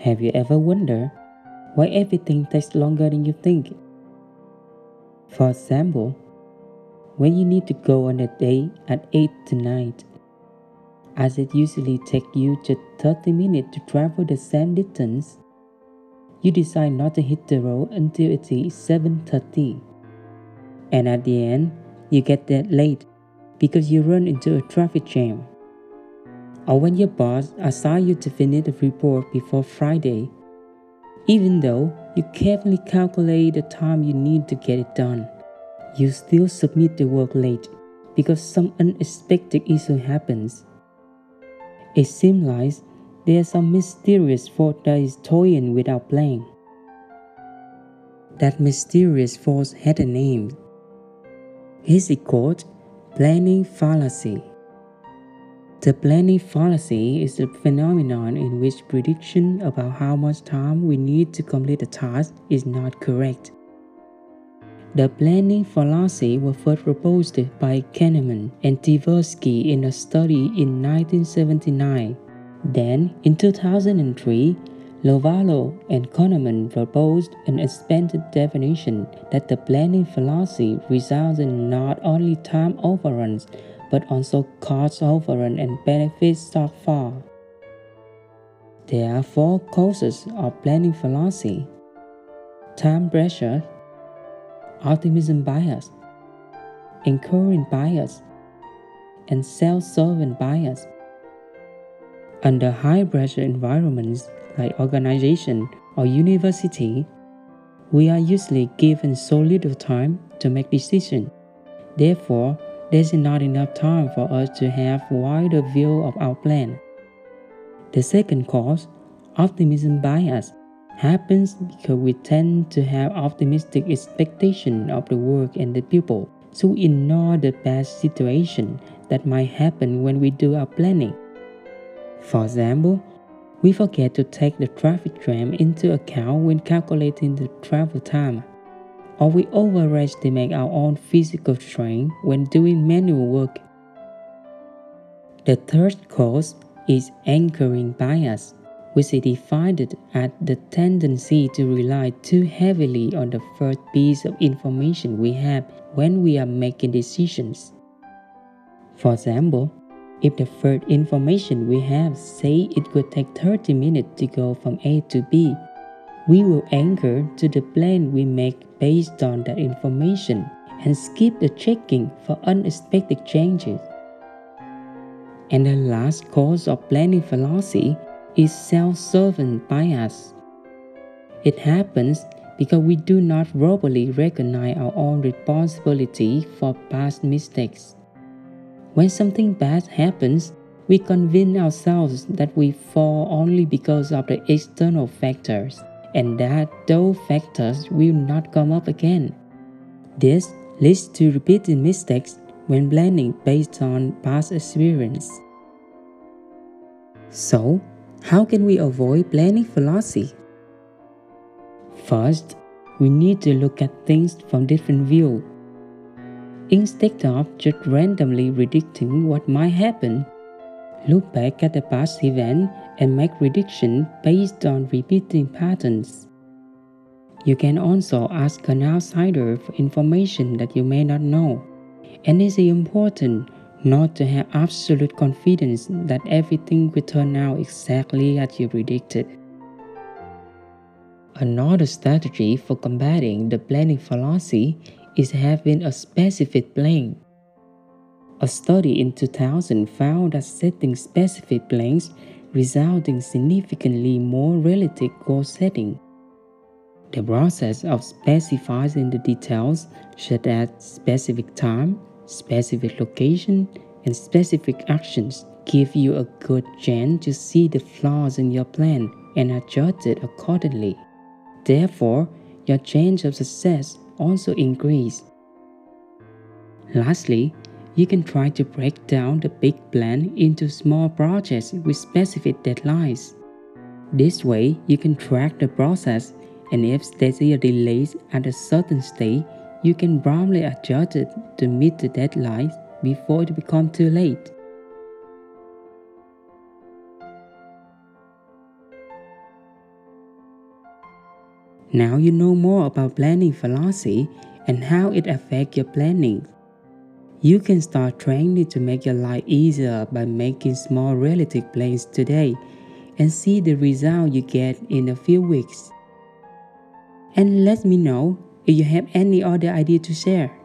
Have you ever wondered why everything takes longer than you think? For example, when you need to go on a date at 8 tonight, as it usually takes you just 30 minutes to travel the same distance, you decide not to hit the road until it is 7.30. And at the end, you get there late because you run into a traffic jam. Or when your boss assigns you to finish the report before Friday, even though you carefully calculate the time you need to get it done, you still submit the work late because some unexpected issue happens. It seems like there's some mysterious force that is toying with our plan. That mysterious force had a name. Is it called planning fallacy? The planning fallacy is a phenomenon in which prediction about how much time we need to complete a task is not correct. The planning fallacy was first proposed by Kahneman and Tversky in a study in 1979. Then, in 2003, Lovallo and Kahneman proposed an expanded definition that the planning fallacy results in not only time overruns but also cost overrun and benefits shortfall. There are four causes of planning fallacy time pressure, optimism bias, anchoring bias, and self-serving bias. Under high-pressure environments like organization or university, we are usually given so little time to make decisions. Therefore, there's not enough time for us to have wider view of our plan. The second cause, optimism bias, happens because we tend to have optimistic expectation of the work and the people, so we ignore the bad situation that might happen when we do our planning. For example, we forget to take the traffic jam into account when calculating the travel time, or we overestimate our own physical strength when doing manual work. The third cause is anchoring bias which is defined as the tendency to rely too heavily on the first piece of information we have when we are making decisions. For example, if the first information we have say it could take 30 minutes to go from A to B, we will anchor to the plan we make based on that information and skip the checking for unexpected changes. And the last cause of planning fallacy is self-serving bias. It happens because we do not properly recognize our own responsibility for past mistakes. When something bad happens, we convince ourselves that we fall only because of the external factors and that those factors will not come up again. This leads to repeated mistakes when planning based on past experience. So, how can we avoid planning fallacy? First, we need to look at things from different view. Instead of just randomly predicting what might happen, look back at the past event and make predictions based on repeating patterns. You can also ask an outsider for information that you may not know, and it is important not to have absolute confidence that everything will turn out exactly as you predicted. Another strategy for combating the planning fallacy is having a specific plan. A study in 2000 found that setting specific plans resulted in significantly more realistic goal setting. The process of specifying the details, such as specific time, specific location, and specific actions give you a good chance to see the flaws in your plan and adjust it accordingly. Therefore, your chance of success also increase. Lastly, you can try to break down the big plan into small projects with specific deadlines. This way, you can track the process and if there are delays at a certain stage, you can promptly adjust it to meet the deadlines before it becomes too late. Now you know more about planning fallacy and how it affects your planning. You can start training to make your life easier by making small realistic plans today and see the result you get in a few weeks. And let me know if you have any other idea to share.